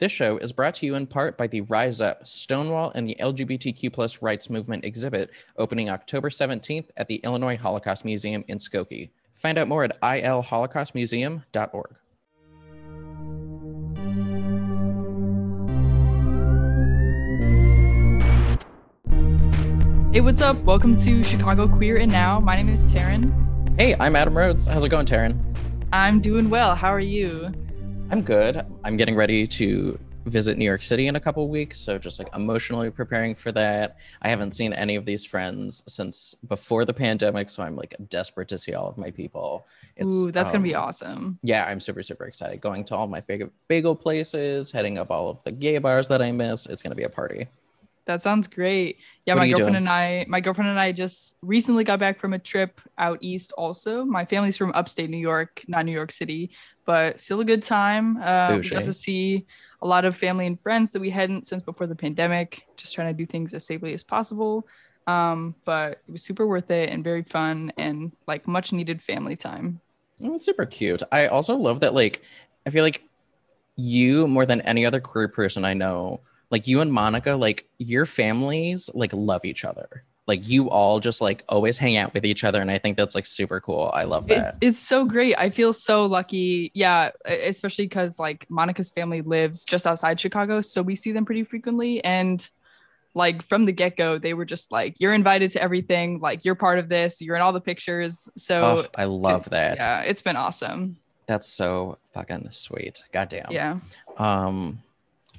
This show is brought to you in part by the Rise Up, Stonewall, and the LGBTQ plus rights movement exhibit opening October 17th at the Illinois Holocaust Museum in Skokie. Find out more at ilholocaustmuseum.org. Hey, what's up? Welcome to Chicago Queer and Now. My name is Taryn. Hey, I'm Adam Rhodes. How's it going, Taryn? I'm doing well. How are you? I'm good. I'm getting ready to visit New York City in a couple weeks, so just like emotionally preparing for that. I haven't seen any of these friends since before the pandemic, so I'm like desperate to see all of my people. It's, Ooh, that's um, gonna be um, awesome. Yeah, I'm super super excited. Going to all my favorite bagel places, heading up all of the gay bars that I miss. It's gonna be a party. That sounds great. Yeah, what my girlfriend doing? and I, my girlfriend and I just recently got back from a trip out east. Also, my family's from upstate New York, not New York City, but still a good time. Uh, we got to see a lot of family and friends that we hadn't since before the pandemic. Just trying to do things as safely as possible. Um, but it was super worth it and very fun and like much needed family time. It was super cute. I also love that. Like, I feel like you more than any other queer person I know like you and Monica, like your families like love each other. Like you all just like always hang out with each other. And I think that's like super cool. I love that. It's, it's so great. I feel so lucky. Yeah. Especially because like Monica's family lives just outside Chicago. So we see them pretty frequently. And like from the get-go they were just like you're invited to everything like you're part of this you're in all the pictures so oh, i love it, that yeah it's been awesome that's so fucking sweet goddamn yeah um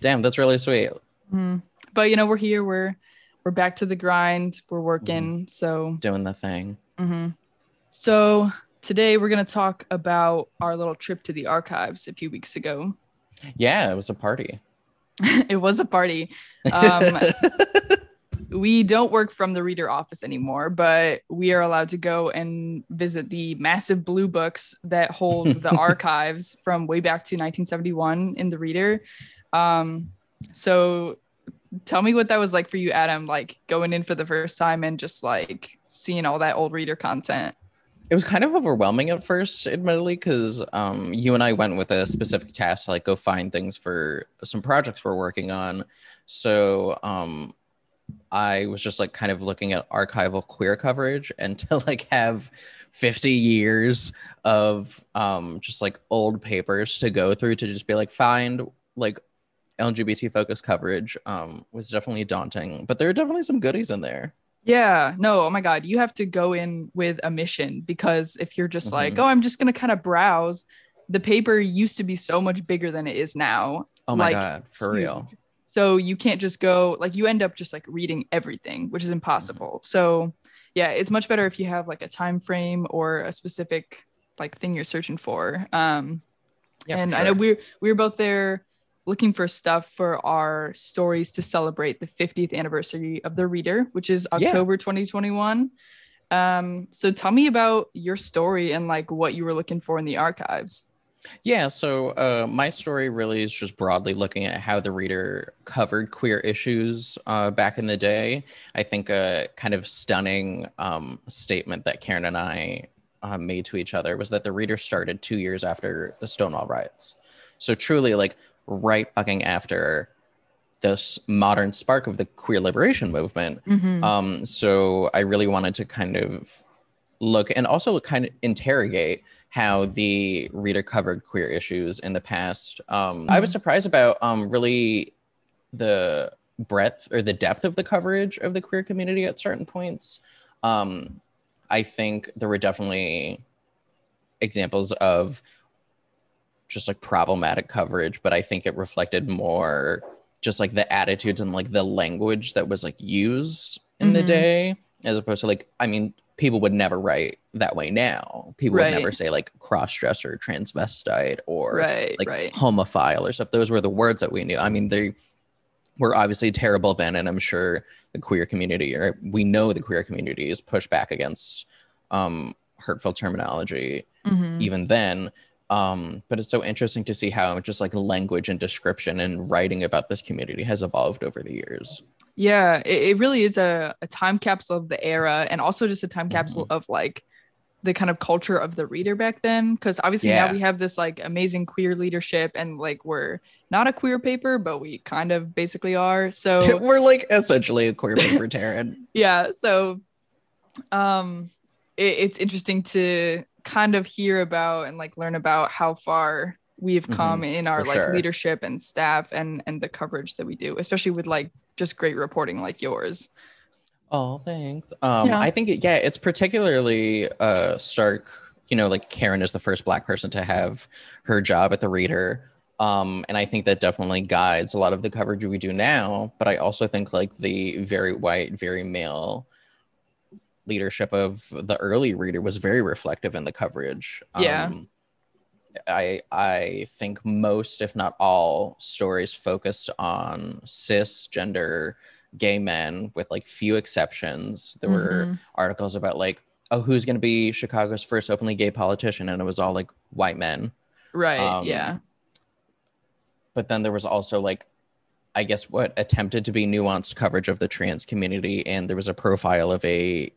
Damn, that's really sweet. Mm-hmm. But you know, we're here. We're we're back to the grind. We're working. Mm-hmm. So doing the thing. Mm-hmm. So today we're gonna talk about our little trip to the archives a few weeks ago. Yeah, it was a party. it was a party. Um, we don't work from the reader office anymore, but we are allowed to go and visit the massive blue books that hold the archives from way back to 1971 in the reader. Um, so tell me what that was like for you, Adam, like going in for the first time and just like seeing all that old reader content. It was kind of overwhelming at first, admittedly, because um, you and I went with a specific task to like go find things for some projects we're working on. So um, I was just like kind of looking at archival queer coverage and to like have 50 years of um, just like old papers to go through to just be like find like LGBT focused coverage um, was definitely daunting, but there are definitely some goodies in there. Yeah, no, oh my God, you have to go in with a mission because if you're just mm-hmm. like, oh, I'm just gonna kind of browse, the paper used to be so much bigger than it is now. Oh my like, God, for huge. real. So you can't just go like you end up just like reading everything, which is impossible. Mm-hmm. So yeah, it's much better if you have like a time frame or a specific like thing you're searching for. Um, yeah, and sure. I know we're we we're both there looking for stuff for our stories to celebrate the 50th anniversary of the reader which is october yeah. 2021 um, so tell me about your story and like what you were looking for in the archives yeah, so uh, my story really is just broadly looking at how the reader covered queer issues uh, back in the day. I think a kind of stunning um, statement that Taryn and I uh, made to each other was that the reader started two years after the Stonewall riots. So truly, like right fucking after this modern spark of the queer liberation movement. Mm-hmm. Um, so I really wanted to kind of look and also kind of interrogate how the reader covered queer issues in the past. Um, mm-hmm. I was mm-hmm. surprised about um, really the breadth or the depth of the coverage of the queer community at certain points. Um, I think there were definitely examples of just like problematic coverage, but I think it reflected more just like the attitudes and like the language that was like used in mm-hmm. the day, as opposed to like, I mean, people would never write that way now. People right. would never say like cross dresser, transvestite, or right, like right. homophile or stuff. Those were the words that we knew. I mean, they were obviously terrible then, and I'm sure the queer community, or we know the queer community, is pushed back against um, hurtful terminology mm-hmm. even then. Um, but it's so interesting to see how just like language and description and writing about this community has evolved over the years. Yeah, it, it really is a, a time capsule of the era and also just a time capsule mm-hmm. of like the kind of culture of the reader back then because obviously Yeah. now we have this like amazing queer leadership and like we're not a queer paper but we kind of basically are so We're like essentially a queer paper Taryn. yeah so um it, it's interesting to kind of hear about and like learn about how far we've Mhm, come in our like sure. leadership and staff and and the coverage that we do especially with like just great reporting like yours Oh, thanks. Um, Yeah. I think it, yeah, it's particularly uh stark. You know, like Taryn is the first Black person to have her job at the Reader, um, and I think that definitely guides a lot of the coverage we do now. But I also think like the very white, very male leadership of the early Reader was very reflective in the coverage. Yeah. Um, I I think most, if not all, stories focused on cisgender gay men with like few exceptions. There were Mhm. articles about like, oh, who's going to be Chicago's first openly gay politician? And it was all like white men. right um, yeah But then there was also like, I guess what attempted to be nuanced coverage of the trans community. And there was a profile of a,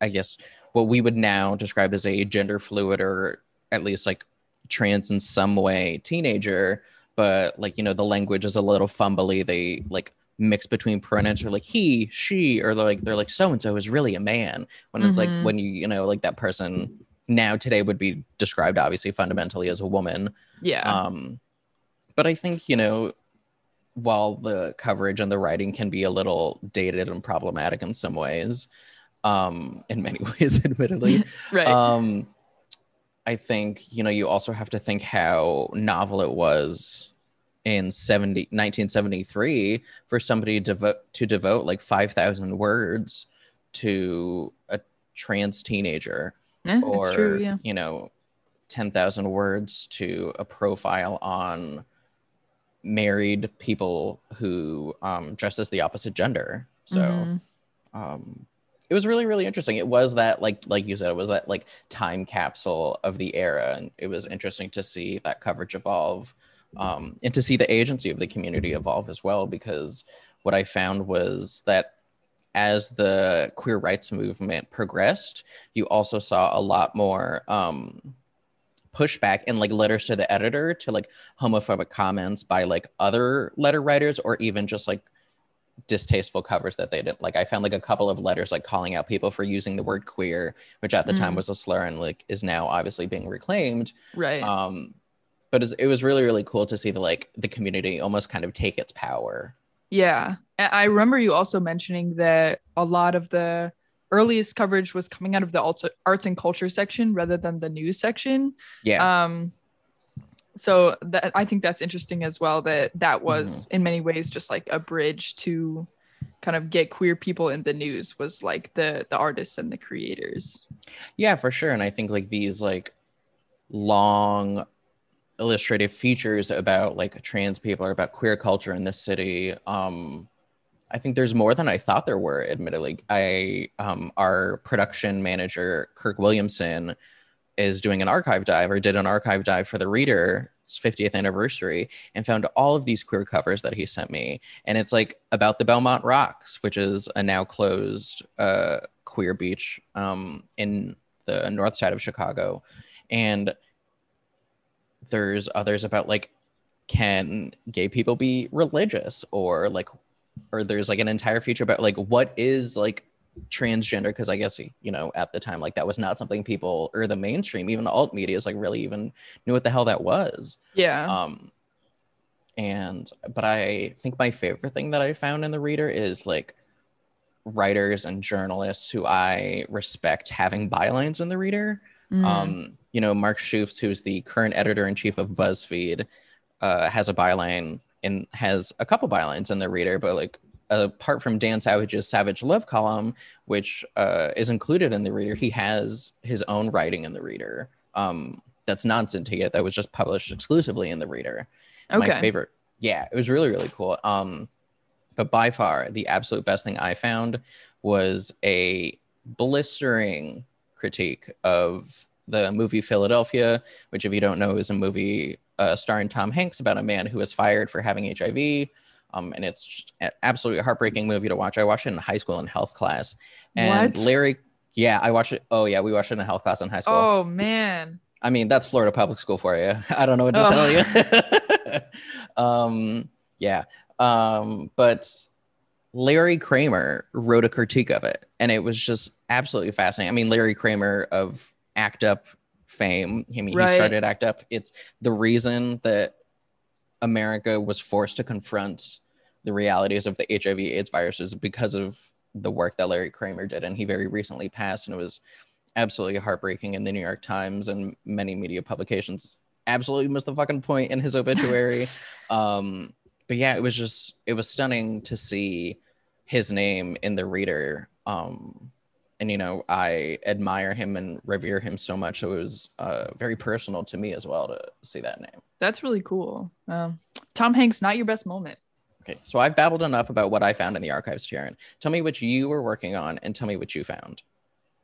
I guess, what we would now describe as a gender fluid or at least like trans in some way teenager. But like, you know, the language is a little fumbly. They like mix between pronouns or like he, she, or like they're like so and so is really a man. When it's Mhm. like when you, you know, like that person now today would be described obviously fundamentally as a woman. yeah Um, but I think, you know, while the coverage and the writing can be a little dated and problematic in some ways, um, in many ways, admittedly, right. Um, I think, you know, you also have to think how novel it was in 70, 1973 for somebody to devote, to devote like 5,000 words to a trans teenager yeah, or true yeah. you know 10,000 words to a profile on married people who um, dress as the opposite gender. So Mhm. um, it was really really interesting. It was that like like you said it was that like time capsule of the era and it was interesting to see that coverage evolve um, and to see the agency of the community evolve as well because what i found was that as the queer rights movement progressed you also saw a lot more um, pushback and like letters to the editor to like homophobic comments by like other letter writers or even just like distasteful covers that they didn't like i found like a couple of letters like calling out people for using the word queer which at the time Mm. was a slur and like is now obviously being reclaimed right um but it was really really cool to see the like the community almost kind of take its power Yeah. I remember you also mentioning that a lot of the earliest coverage was coming out of the arts, arts and culture section rather than the news section. yeah Um so that I think that's interesting as well that that was in many ways just like a bridge to kind of get queer people in the news was like the the artists and the creators. Yeah, for sure. And I think like these like long illustrative features about like trans people or about queer culture in this city. Um, I think there's more than I thought there were, admittedly. I um our production manager, Kirk Williamson, is doing an archive dive or did an archive dive for the reader's 50th anniversary and found all of these queer covers that he sent me. And it's like about the Belmont Rocks, which is a now closed uh queer beach um in the north side of Chicago. And there's others about like can gay people be religious or like or there's like an entire feature about like what is like transgender because i guess you know at the time like that was not something people or the mainstream even alt media is like really even knew what the hell that was Yeah. um and but i think my favorite thing that i found in the reader is like writers and journalists who i respect having bylines in the reader Mm. um, you know, Mark Schoofs, who's the current editor in chief of BuzzFeed, uh, has a byline and has a couple bylines in the reader, but like apart from Dan Savage's Savage Love column, which uh, is included in the reader, he has his own writing in the reader. Um, that's non-syndicated. That was just published exclusively in the reader. Okay. My favorite. Yeah, it was really really cool. Um, but by far the absolute best thing I found was a blistering critique of the movie Philadelphia, which, if you don't know, is a movie uh, starring Tom Hanks about a man who was fired for having HIV. Um, and it's absolutely heartbreaking movie to watch. I watched it in high school in health class. And What? Larry, Yeah, I watched it. Oh yeah, we watched it in a health class in high school. Oh man. I mean, that's Florida public school for you. I don't know what to Oh. tell you. um, yeah. Um, but Larry Kramer wrote a critique of it, and it was just absolutely fascinating. I mean, Larry Kramer of Act Up fame. I mean, Right. he started Act Up. It's the reason that America was forced to confront the realities of the HIV/AIDS viruses because of the work that Larry Kramer did, and he very recently passed, and it was absolutely heartbreaking. And the New York Times and many media publications absolutely missed the fucking point in his obituary. um, but yeah, it was just it was stunning to see his name in the reader. Um, and you know, I admire him and revere him so much. So it was uh, very personal to me as well to see that name. That's really cool. Um, Tom Hanks, not your best moment. Okay, so I've babbled enough about what I found in the archives, Taryn. Tell me what you were working on, and tell me what you found.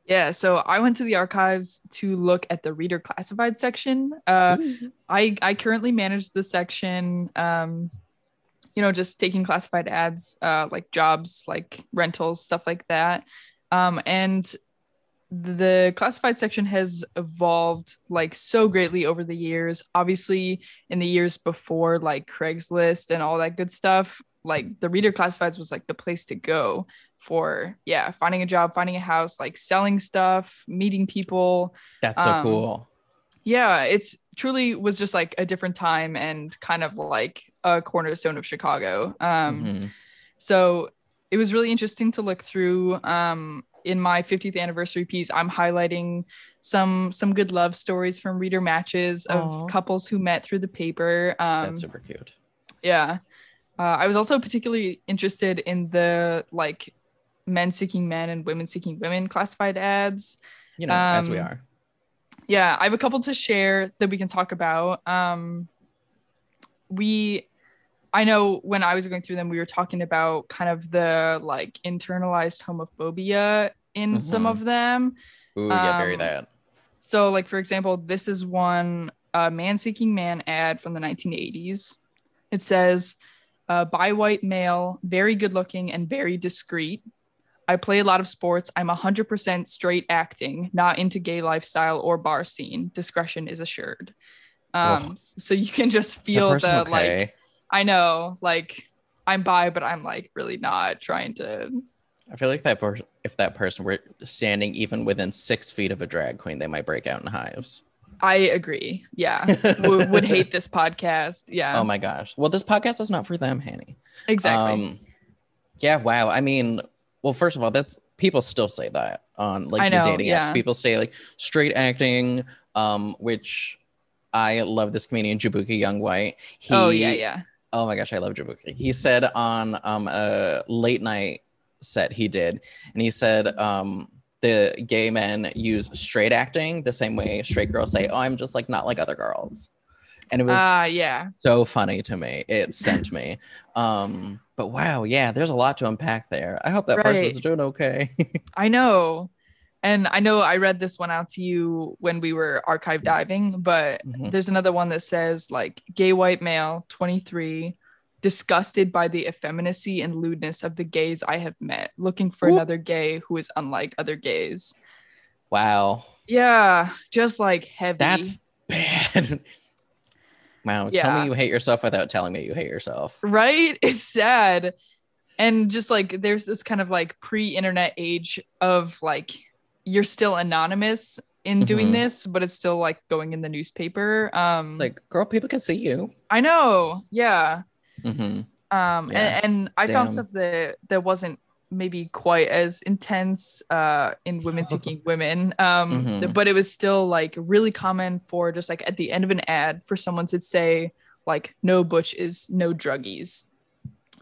Yeah, so I went to the archives to look at the reader classified section. Uh, I I currently manage the section. Um, you know, just taking classified ads, uh, like jobs, like rentals, stuff like that. Um, and the classified section has evolved like so greatly over the years. Obviously, in the years before, like Craigslist and all that good stuff, like the reader classifieds was like the place to go for yeah, finding a job, finding a house, like selling stuff, meeting people That's so Um, cool. yeah it's truly was just like a different time and kind of like a cornerstone of chicago um Mhm. so it was really interesting to look through um in my 50th anniversary piece i'm highlighting some some good love stories from reader matches of Aw. couples who met through the paper um That's super cute. yeah uh, i was also particularly interested in the like men seeking men and women seeking women classified ads You know, as we um, are. yeah i have a couple to share that we can talk about um we i know when i was going through them we were talking about kind of the like internalized homophobia in some Mhm. of them. Ooh, yeah, very um, that. so like for example this is one uh, man seeking man ad from the 1980s it says uh, by white male very good looking and very discreet. I play a lot of sports. I'm 100% straight acting not into gay lifestyle or bar scene. Discretion is assured. Um so you can just feel the like okay? I know like i'm bi but i'm like really not trying to I feel like that per- if that person were standing even within six feet of a drag queen, they might break out in hives. i agree yeah would, would hate this podcast yeah Oh my gosh. Well, this podcast is not for them, Hanny. exactly Um, yeah, wow. I mean, well, first of all, that's people still say that on like I the know, dating yeah. apps. People say like straight acting, um, which I love this comedian Jaboukie Young-White. He, oh yeah yeah Oh my gosh, I love Jaboukie. He said on um a late night set he did, and he said um the gay men use straight acting the same way straight girls say, "Oh, I'm just like not like other girls," and it was Ah, yeah. so funny to me. It sent me. Um, but wow, yeah, there's a lot to unpack there. I hope that person's Right. doing okay. I know. And I know I read this one out to you when we were archive diving, but Mhm. there's another one that says like gay white male, 23, disgusted by the effeminacy and lewdness of the gays I have met, looking for Ooh. another gay who is unlike other gays. wow, Yeah, just like heavy. that's bad. wow, yeah. tell me you hate yourself without telling me you hate yourself. right it's sad and just like there's this kind of like pre-internet age of like you're still anonymous in doing Mhm. this but it's still like going in the newspaper um like girl, people can see you. i know yeah hmm um Yeah. and, and i found stuff that that wasn't maybe quite as intense uh in women seeking women um Mhm. but it was still like really common for just like at the end of an ad for someone to say like no butch is no druggies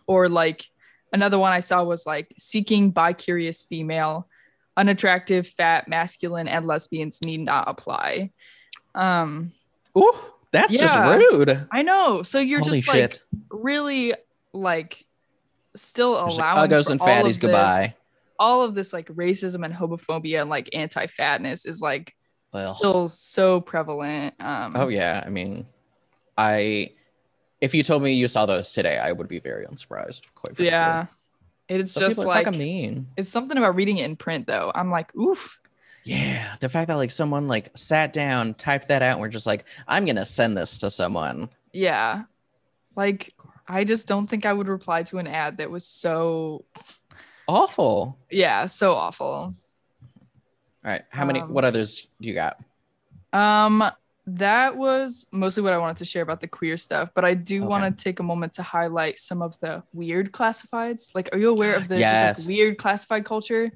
or like another one i saw was like seeking bi-curious female unattractive fat masculine and lesbians need not apply um Ooh, that's Yeah. just rude. i know so you're Holy just like really like still Just like, allowing Uggos for and all fatties, of this- goodbye. all of this like racism and homophobia and like anti-fatness is like Well, still so prevalent um oh yeah. I mean, I if you told me you saw those today, I would be very unsurprised. Quite frankly. yeah it's Some just like mean. it's something about reading it in print though i'm like oof Yeah, the fact that like someone like sat down, typed that out, and we're just like, I'm gonna send this to someone. Yeah. Like I just don't think I would reply to an ad that was so Awful. yeah, so awful. All right, how many? Um, what others do you got? Um that was mostly what I wanted to share about the queer stuff, but I do Okay. want to take a moment to highlight some of the weird classifieds. Like, are you aware of the just, like, weird classified culture?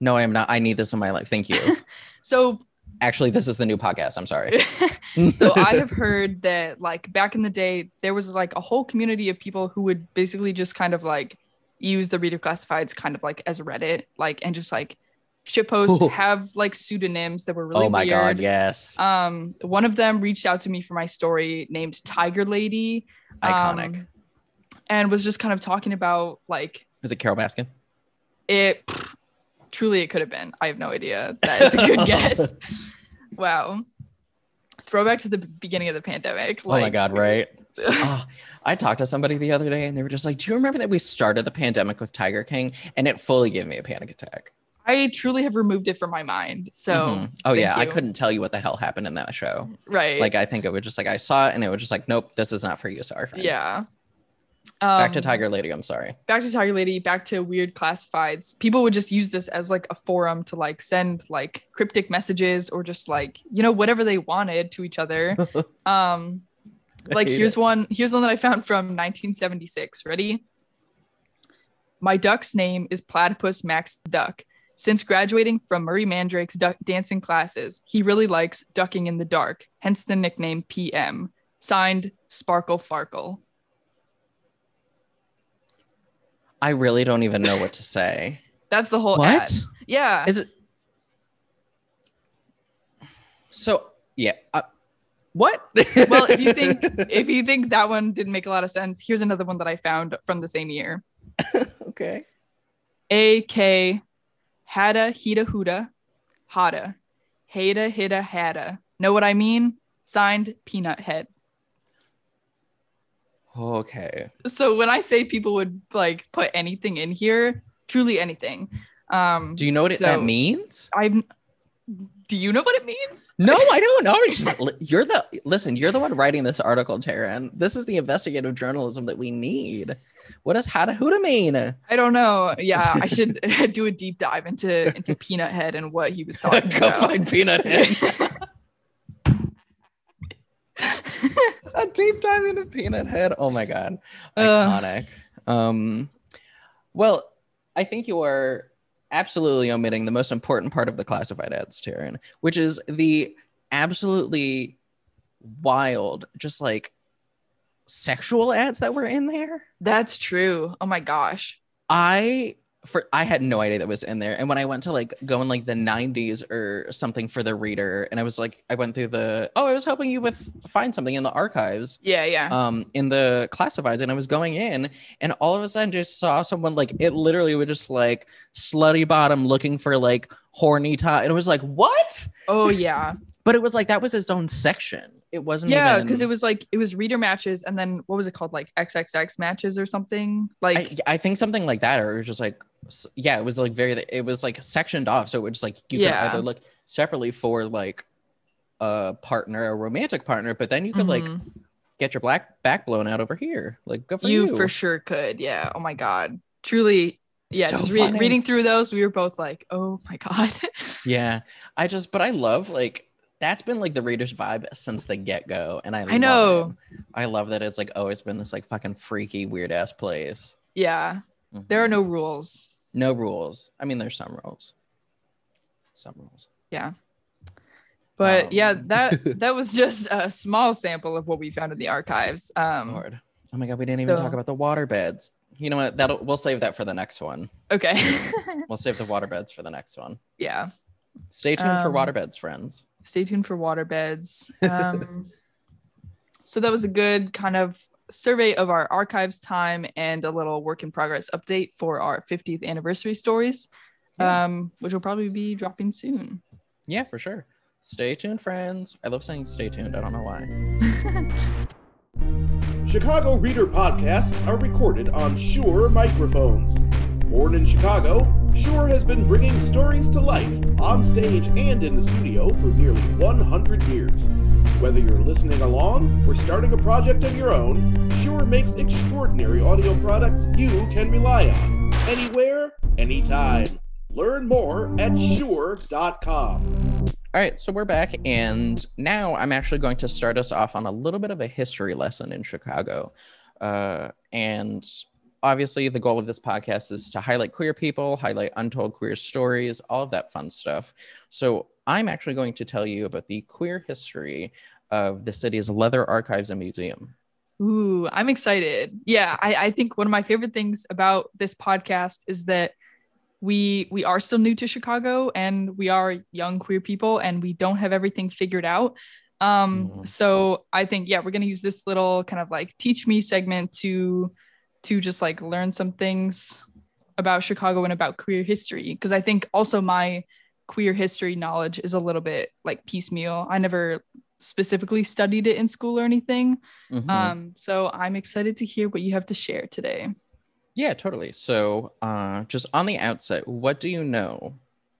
No, I am not. I need this in my life. Thank you. So Actually, this is the new podcast. I'm sorry. so I have heard that like back in the day, there was like a whole community of people who would basically just kind of like use the reader classifieds kind of like as Reddit, like and just like shitpost, Ooh. have like pseudonyms that were really oh my weird. god, yes. Um, one of them reached out to me for my story named Tiger Lady. Iconic. um, and was just kind of talking about like is it Carole Baskin? it truly it could have been. I have no idea. That is a good guess. Wow. Throwback to the beginning of the pandemic. oh my god, right? So- oh, I talked to somebody the other day and they were just like, Do you remember that we started the pandemic with Tiger King? And it fully gave me a panic attack. I truly have removed it from my mind. So Mhm. Oh yeah, I couldn't tell you what the hell happened in that show. right. Like I think it was just like I saw it and it was just like, Nope, this is not for you. Sorry. Friend. yeah. Back to Um, Tiger Lady. I'm sorry. back to Tiger Lady, back to weird classifieds. People would just use this as like a forum to like send like cryptic messages or just like, you know, whatever they wanted to each other. um like here's it. one here's one that I found from 1976. Ready? My duck's name is Platypus Max Duck. Since graduating from Murray Mandrake's duck dancing classes, he really likes ducking in the dark, hence the nickname PM. Signed Sparkle Farkle. I really don't even know what to say. That's the whole what? ad. Yeah. Is it? So yeah. Uh, what? well, if you think if you think that one didn't make a lot of sense, here's another one that I found from the same year. okay. A K Hada Hida Huda Hada Hada Hida Hada. Know what I mean? Signed Peanut Head. Okay. So when I say people would like put anything in here, truly anything. Um Do you know what it, so that means? I'm do you know what it means? No, I don't know. Just, you're the listen. You're the one writing this article, Taryn. This is the investigative journalism that we need. What does how to who to mean? I don't know. Yeah, I should do a deep dive into into Peanut Head and what he was talking Go about. find Peanut Head. A deep dive into Peanut Head. Oh my god, Uh. iconic. um, well, I think you are absolutely omitting the most important part of the classified ads, Taryn, which is the absolutely wild, just like sexual ads that were in there. That's true. Oh my gosh. I for I had no idea that was in there. And when I went to like go in like the 90s or something for the reader, and I was like, I went through the oh, I was helping you with find something in the archives, Yeah, yeah. um, in the classifieds, and I was going in, and all of a sudden just saw someone like it literally was just like slutty bottom looking for like horny top, and it was like what? oh yeah. But it was like that was his own section. It wasn't Yeah, because it was like it was reader matches and then what was it called? Like XXX matches or something? Like I, I think something like that, or it was just like, yeah, it was like very, it was like sectioned off. So it was just like, you Yeah. could either look separately for like a partner, a romantic partner, but then you could like mhm. get your black back blown out over here. Like, good for you, you. for sure could. Yeah. Oh my god. Truly. Yeah. So re- reading through those, we were both like, oh my god. Yeah. I just, but I love like, that's been like the reader's vibe since the get go. And I, I love know. it. I love that it's like always been this like fucking freaky, weird ass place. yeah. There are no rules. no rules. I mean, there's some rules. Some rules. Yeah, but yeah, Um, that that was just a small sample of what we found in the archives. Um Lord. Oh my god, we didn't even talk about the water beds. You know what? That'll we'll save that for the next one. okay. We'll save the water beds for the next one. yeah. Stay tuned for Um, water beds, friends. Stay tuned for water beds um, so that was a good kind of survey of our archives time and a little work in progress update for our 50th anniversary stories Yeah. um, which will probably be dropping soon Yeah, for sure. Stay tuned, friends. I love saying stay tuned. I don't know why. Chicago Reader podcasts are recorded on Shure microphones. Born in Chicago, Shure has been bringing stories to life on stage and in the studio for nearly 100 years. Whether you're listening along or starting a project of your own, Shure makes extraordinary audio products you can rely on. Anywhere, anytime. Learn more at Shure.com. All right, so we're back, and now I'm actually going to start us off on a little bit of a history lesson in Chicago. Uh, and obviously, the goal of this podcast is to highlight queer people, highlight untold queer stories, all of that fun stuff. So, I'm actually going to tell you about the queer history of the city's Leather Archives and Museum. Ooh, I'm excited. Yeah, I, I think one of my favorite things about this podcast is that we we are still new to Chicago and we are young queer people and we don't have everything figured out. Um, mm-hmm. so I think yeah, we're gonna use this little kind of like teach me segment to to just like learn some things about Chicago and about queer history because I think also my queer history knowledge is a little bit like piecemeal. I never specifically studied it in school or anything. Mm-hmm. Um, so I'm excited to hear what you have to share today. Yeah, totally. So, uh, just on the outset, what do you know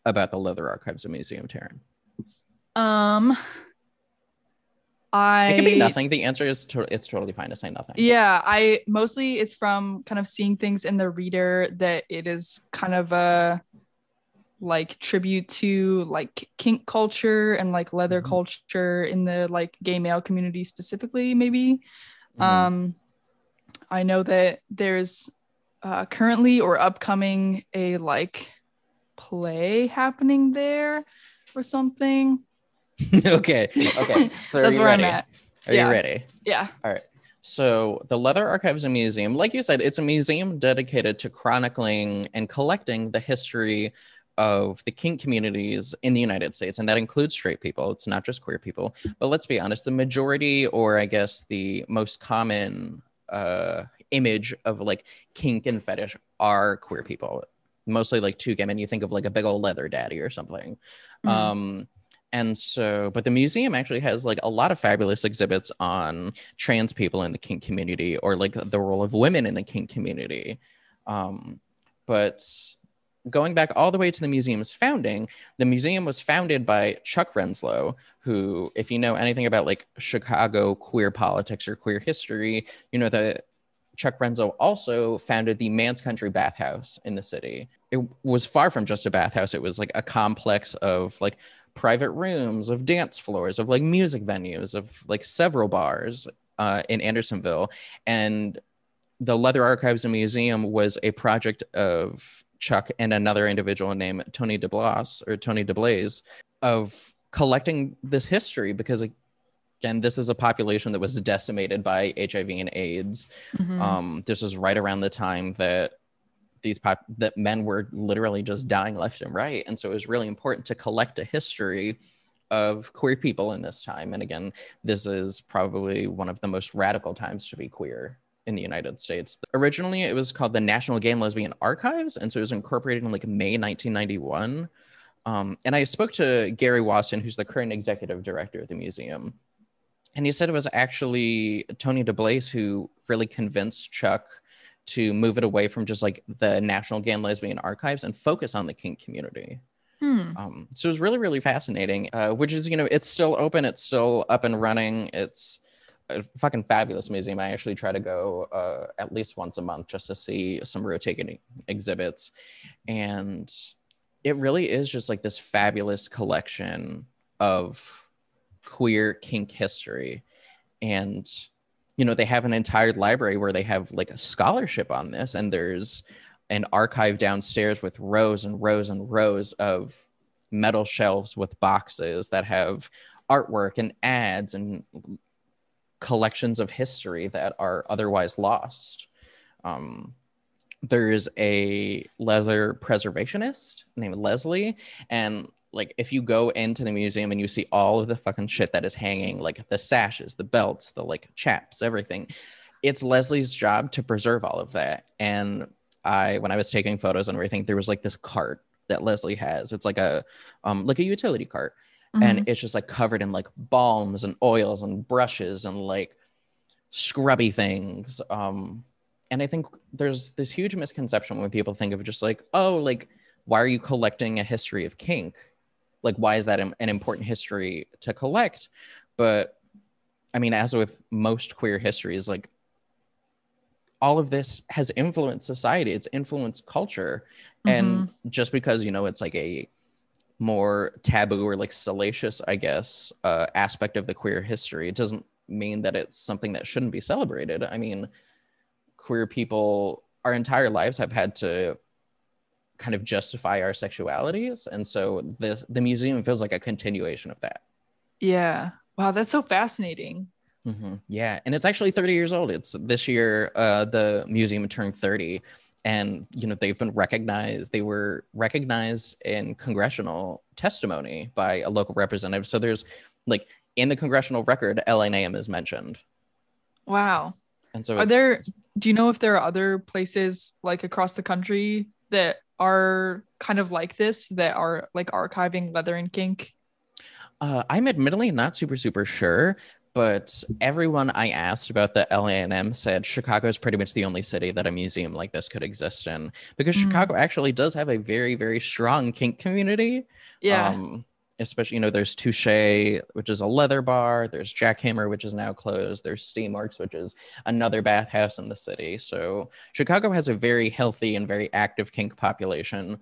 about the Leather Archives and Museum, Taryn? Um, I it can be nothing. The answer is to- it's totally fine to say nothing. Yeah, I mostly it's from kind of seeing things in the reader that it is kind of a like tribute to like kink culture and like leather mm-hmm. culture in the like gay male community specifically maybe mm-hmm. um i know that there's uh, currently or upcoming a like play happening there or something. okay. Okay. So that's where ready? I'm at. Are yeah. you ready? Yeah. All right. So the Leather Archives and Museum, like you said, it's a museum dedicated to chronicling and collecting the history of the kink communities in the United States, and that includes straight people. It's not just queer people. But let's be honest, the majority, or I guess the most common uh, image of like kink and fetish are queer people mostly like two men you think of like a big old leather daddy or something mm-hmm. um and so but the museum actually has like a lot of fabulous exhibits on trans people in the kink community or like the role of women in the kink community um but going back all the way to the museum's founding, the museum was founded by Chuck Renslow, who, if you know anything about like Chicago queer politics or queer history, you know that Chuck Renslow also founded the Man's Country Bathhouse in the city. It was far from just a bathhouse, it was like a complex of like private rooms, of dance floors, of like music venues, of like several bars uh, in Andersonville. And the Leather Archives and Museum was a project of Chuck and another individual named Tony DeBlas or Tony DeBlase of collecting this history because again, this is a population that was decimated by HIV and AIDS. Mm-hmm. Um, this was right around the time that these pop- that men were literally just dying left and right, and so it was really important to collect a history of queer people in this time. And again, this is probably one of the most radical times to be queer in the United States. Originally, it was called the National Gay and Lesbian Archives, and so it was incorporated in like May 1991. Um, and I spoke to Gary Wasdin, who's the current executive director of the museum, and he said it was actually Tony DeBlase who really convinced Chuck to move it away from just like the National Gay and Lesbian Archives and focus on the kink community. Hmm. Um, so it was really, really fascinating. Uh, which is, you know, it's still open, it's still up and running. It's a fucking fabulous museum. I actually try to go uh, at least once a month just to see some rotating exhibits, and it really is just like this fabulous collection of queer kink history and you know they have an entire library where they have like a scholarship on this and there's an archive downstairs with rows and rows and rows of metal shelves with boxes that have artwork and ads and collections of history that are otherwise lost. Um, there's a leather preservationist named leslie and like if you go into the museum and you see all of the fucking shit that is hanging, like the sashes, the belts, the like chaps, everything, it's Leslie's job to preserve all of that. And I, when I was taking photos and everything, there was like this cart that Leslie has. It's like a, um, like a utility cart, mm-hmm. and it's just like covered in like balms and oils and brushes and like scrubby things. Um, and I think there's this huge misconception when people think of just like, oh, like why are you collecting a history of kink? Like, why is that an an important history to collect? But I mean, as with most queer histories, like all of this has influenced society, it's influenced culture. And just because, you know, it's like a more taboo or like salacious, I guess, uh, aspect of the queer history, it doesn't mean that it's something that shouldn't be celebrated. I mean, queer people our entire lives have had to kind of justify our sexualities. And so the the museum feels like a continuation of that. Yeah. Wow, that's so fascinating. hmm Yeah, and it's actually 30 years old. It's this year. Uh, the museum turned 30, and you know they've been recognized. They were recognized in congressional testimony by a local representative. So there's like in the congressional record, LNAM is mentioned, Wow. and so Are there do you know if there are other places like across the country that are kind of like this that are like archiving leather and kink? Uh, I'm admittedly not super super sure, but everyone I asked about the LANM said Chicago is pretty much the only city that a museum like this could exist in because Mm. Chicago actually does have a very very strong kink community. Yeah. Um, especially you know there's Touche, which is a leather bar. There's Jackhammer, which is now closed. There's Steamworks, which is another bathhouse in the city. So Chicago has a very healthy and very active kink population.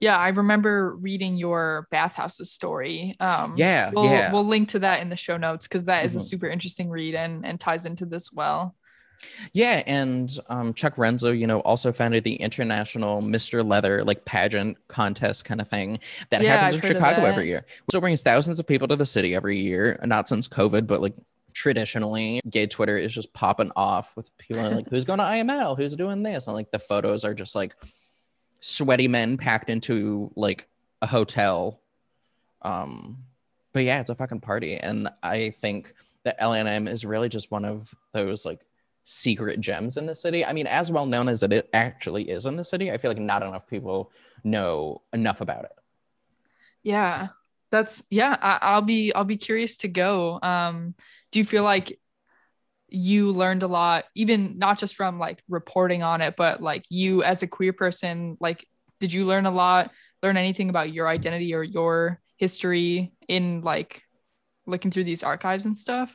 yeah, I remember reading your bathhouses story. Um Yeah, we'll, yeah. we'll link to that in the show notes because that is a Mhm. super interesting read and and ties into this well. Yeah, and um, Chuck Renslow, you know, also founded the International Mr. Leather like pageant contest kind of thing that Yeah, happens I've in Chicago every year. So it brings thousands of people to the city every year, not since COVID, but like traditionally, gay Twitter is just popping off with people like, who's going to IML? Who's doing this? And like the photos are just like sweaty men packed into like a hotel. Um, but yeah, it's a fucking party. And I think that LNM is really just one of those like secret gems in the city. I mean, as well known as it actually is in the city, I feel like not enough people know enough about it. Yeah. That's yeah, I, I'll be I'll be curious to go. Um do you feel like you learned a lot even not just from like reporting on it but like you as a queer person like did you learn a lot learn anything about your identity or your history in like looking through these archives and stuff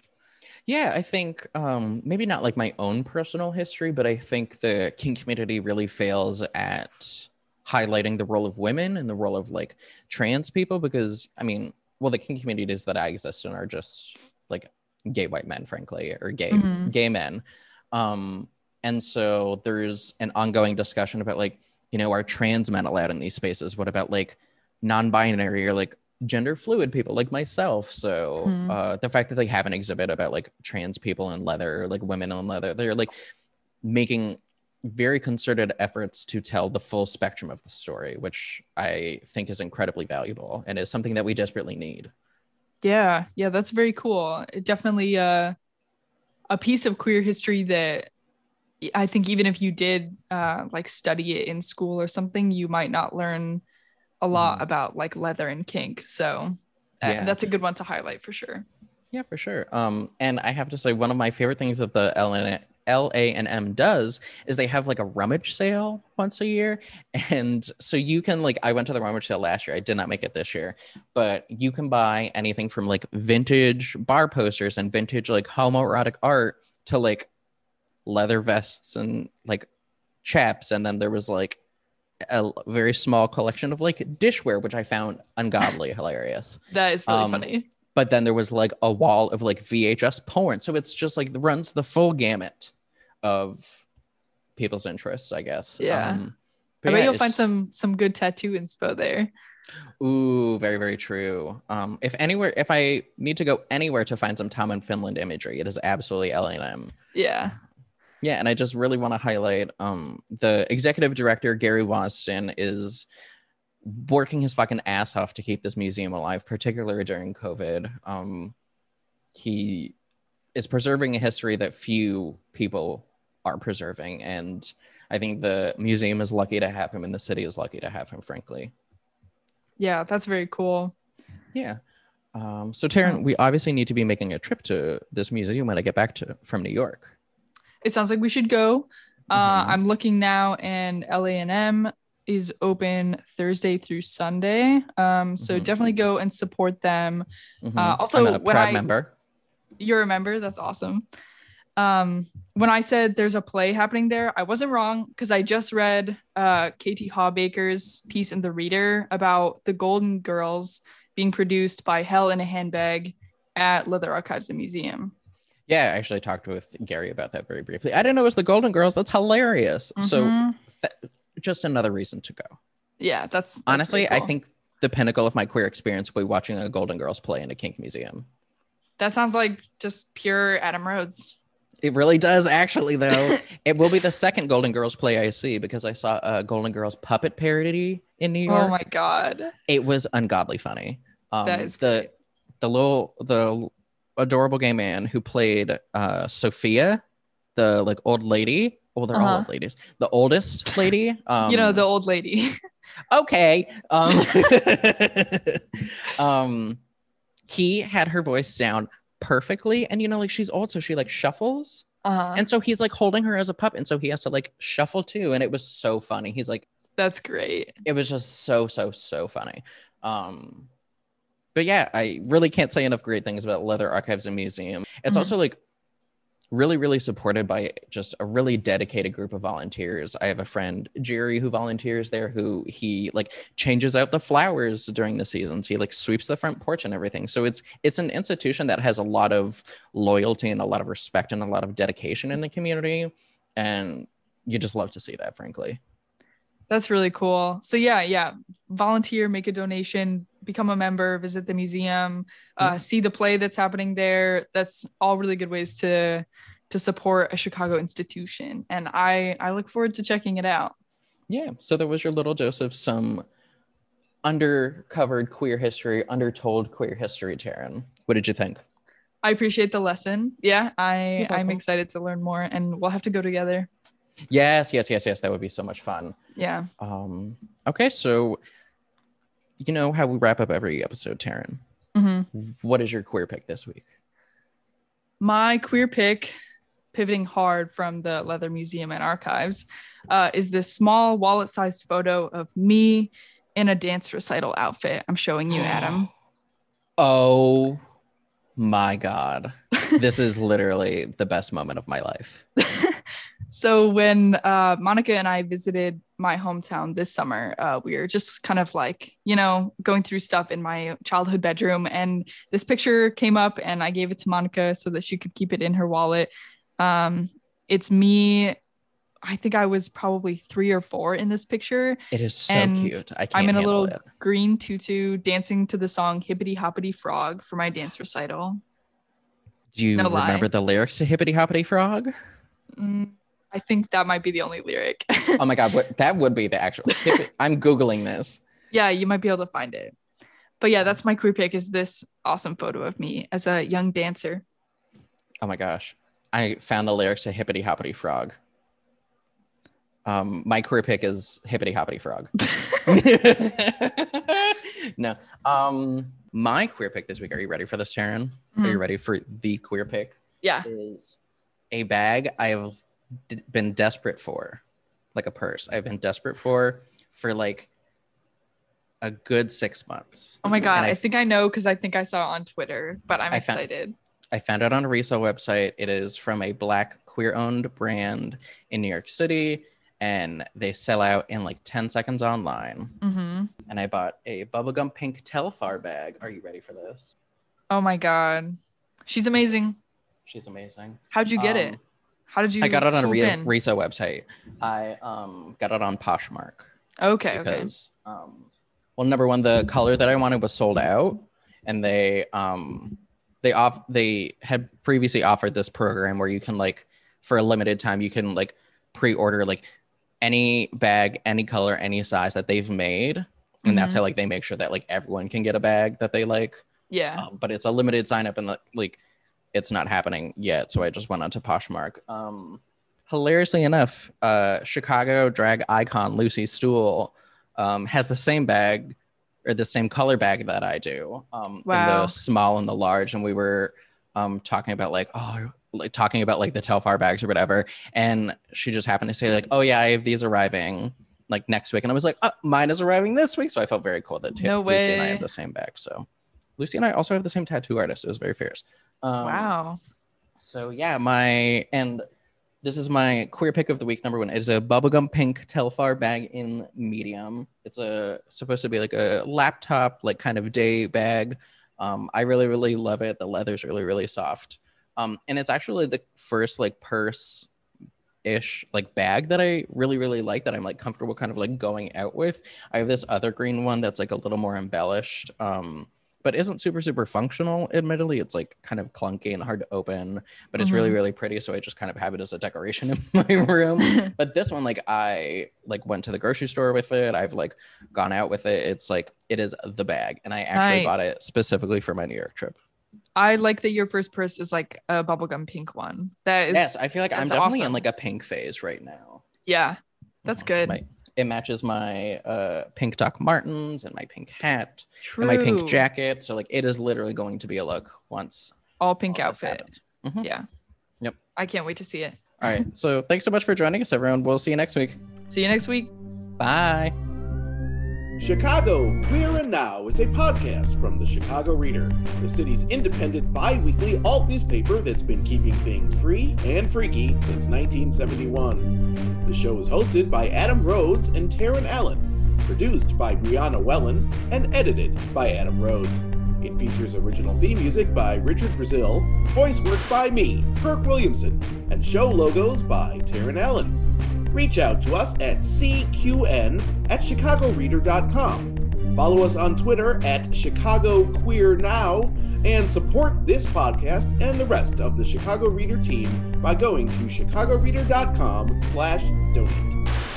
Yeah, I think um, maybe not like my own personal history, but I think the kink community really fails at highlighting the role of women and the role of like trans people because I mean, well, the kink communities that I exist in are just like gay white men, frankly, or gay Mhm. gay men. Um, and so there's an ongoing discussion about like, you know, are trans men allowed in these spaces? What about like non-binary or like gender fluid people like myself? So Mhm. uh, the fact that they have an exhibit about like trans people in leather, like women in leather, they're like making very concerted efforts to tell the full spectrum of the story, which I think is incredibly valuable and is something that we desperately need. Yeah, yeah, that's very cool. It definitely uh, a piece of queer history that I think even if you did uh, like study it in school or something, you might not learn a lot Mhm. about like leather and kink. So uh, Yeah. that's a good one to highlight for sure. Yeah, for sure. Um, and I have to say, one of my favorite things that the LN M does is they have like a rummage sale once a year. And so you can like I went to the rummage sale last year. I did not make it this year, but you can buy anything from like vintage bar posters and vintage like homoerotic art to like leather vests and like chaps. And then there was like a very small collection of like dishware, which I found ungodly hilarious That is really Um, funny. but then there was like a wall of like VHS porn. So it's just like runs the full gamut of people's interests, I guess. Yeah. Um, I bet yeah, you'll find some some good tattoo inspo there. Ooh, very very true. Um, if anywhere, if I need to go anywhere to find some Tom of Finland imagery, it is absolutely LNM. Yeah. Yeah, and I just really want to highlight um the executive director Gary Wasdin is working his fucking ass off to keep this museum alive, particularly during COVID. Um, he is preserving a history that few people are preserving, and I think the museum is lucky to have him, and the city is lucky to have him. Frankly, Yeah, that's very cool. yeah. Um, so Taryn, we obviously need to be making a trip to this museum when I get back to from New York. It sounds like we should go. Uh, Mhm. I'm looking now, and LANM is open Thursday through Sunday. Um, so Mhm. definitely go and support them. Mhm. Uh, also, I'm a when I- member. You're a member. That's awesome. Um, when I said there's a play happening there, I wasn't wrong because I just read uh, KT Hawbaker's piece in The Reader about the Golden Girls being produced by Hell in a Handbag at Leather Archives and Museum. Yeah, I actually talked with Gary about that very briefly. I didn't know it was the Golden Girls. That's hilarious. So Mhm. th- just another reason to go. yeah, that's, that's Honestly, really I think the pinnacle of my queer experience will be watching a Golden Girls play in a kink museum. that sounds like just pure Adam Rhodes. It really does, actually, though. it will be the second Golden Girls play I see because I saw a Golden Girls puppet parody in New York. Oh my god, It was ungodly funny. Um, that is the great. the little the adorable gay man who played uh, Sophia, the like old lady. Well, they're all Uh-huh. old ladies. The oldest lady. Um, you know the old lady. okay. Um, um, he had her voice sound perfectly, and you know, like she's old, so she like shuffles, uh-huh. and so he's like holding her as a pup, and so he has to like shuffle too, and it was so funny. He's like, That's great. it was just so so so funny. Um, but yeah, I really can't say enough great things about Leather Archives and Museum. It's Mhm. also like really really supported by just a really dedicated group of volunteers. I have a friend jerry who volunteers there who he like changes out the flowers during the seasons. He like sweeps the front porch and everything. So it's it's an institution that has a lot of loyalty and a lot of respect and a lot of dedication in the community. And you just love to see that frankly That's really cool. So yeah, yeah, volunteer, make a donation, become a member, visit the museum, uh, Yeah. see the play that's happening there. That's all really good ways to to support a Chicago institution, and I I look forward to checking it out. Yeah. So there was your little dose of some undercovered queer history, undertold queer history, Taryn. What did you think? I appreciate the lesson. Yeah, I I'm excited to learn more, and we'll have to go together. Yes, yes, yes, yes. That would be so much fun. Yeah. Um, okay, so you know how we wrap up every episode, Taryn. hmm What is your queer pick this week? My queer pick, pivoting hard from the Leather Museum and Archives, uh, is this small wallet sized photo of me in a dance recital outfit. I'm showing you, Adam. Oh my god. This is literally the best moment of my life. so, when uh, Monica and I visited my hometown this summer, uh, we were just kind of like, you know, going through stuff in my childhood bedroom. And this picture came up, and I gave it to Monica so that she could keep it in her wallet. Um, it's me. I think I was probably three or four in this picture. It is so And cute. I can't I'm in a little it. green tutu dancing to the song Hippity Hoppity Frog for my dance recital. Do you no lie. remember the lyrics to Hippity Hoppity Frog? Mm, I think that might be the only lyric. Oh my god, what that would be the actual I'm Googling this. yeah, you might be able to find it. But yeah, that's my queer pick is this awesome photo of me as a young dancer. Oh my gosh. I found the lyrics to Hippity Hoppity Frog. Um, my queer pick is Hippity Hoppity Frog. no. Um, my queer pick this week. Are you ready for this, Taryn? Are you Mhm. ready for the queer pick? Yeah. Is a bag I have d- been desperate for, like a purse. I've been desperate for for like a good six months. Oh my god, I, I- think I know because I think I saw it on Twitter, but I'm I found- excited. I found it on a resale website. It is from a black queer owned brand in New York City, and they sell out in like 10 seconds online. hmm And I bought a bubblegum pink Telfar bag. Are you ready for this? Oh my god, she's amazing. She's amazing. How'd you get it? How did you? I got it on a swoop re- website. I um, got it on Poshmark Okay, okay. because, um, well, number one, the color that I wanted was sold out, and they um, they off they had previously offered this program where you can like for a limited time you can like pre-order like any bag, any color, any size that they've made, and that's Mhm. how like they make sure that like everyone can get a bag that they like. Yeah. um, but it's a limited sign up and like it's not happening yet so i just went on to poshmark um hilariously enough uh chicago drag icon lucy stoole um has the same bag or the same color bag that i do um in the small and the large and we were um talking about like oh like talking about like the telfar bags or whatever and she just happened to say like oh yeah i have these arriving like next week, and I was like, oh, mine is arriving this week. So I felt very cool that No Lucy and I have the same bag. So Lucy and I also have the same tattoo artist. It was very fierce. Um, wow. So yeah, my and this is my queer pick of the week. Number one It is a bubblegum pink Telfar bag in medium. It's a supposed to be like a laptop, like kind of day bag. Um, I really, really love it. The leather's really, really soft. Um, and it's actually the first like purse ish like bag that I really, really like that I'm like comfortable kind of like going out with. I have this other green one that's like a little more embellished. Um, but isn't super super functional admittedly it's like kind of clunky and hard to open but it's really Mhm. really pretty so i just kind of have it as a decoration in my room but this one like i like went to the grocery store with it i've like gone out with it it's like it is the bag and i actually bought it specifically for my new york trip I like that your first purse is like a bubblegum pink one. That is yes i feel like i'm definitely in like a pink phase right now yeah. That's Mhm. good. My- it matches my uh pink doc martens and my pink hat True. and my pink jacket so like it is literally going to be a look once All pink all outfit. Mhm. Yeah. Yep. I can't wait to see it. all right so thanks so much for joining us everyone we'll see you next week See you next week. bye Chicago Queer and Now is a podcast from the Chicago Reader, the city's independent bi weekly alt newspaper that's been keeping things free and freaky since 1971. The show is hosted by Adam Rhodes and Taryn Allen, produced by Brianna Wellen, and edited by Adam Rhodes. It features original theme music by Richard Brazil, voice work by me, Kirk Williamson, and show logos by Taryn Allen reach out to us at cqn at chicagoreader.com. Follow us on Twitter at Chicago Queer Now and support this podcast and the rest of the Chicago Reader team by going to chicagoreader.com slash donate.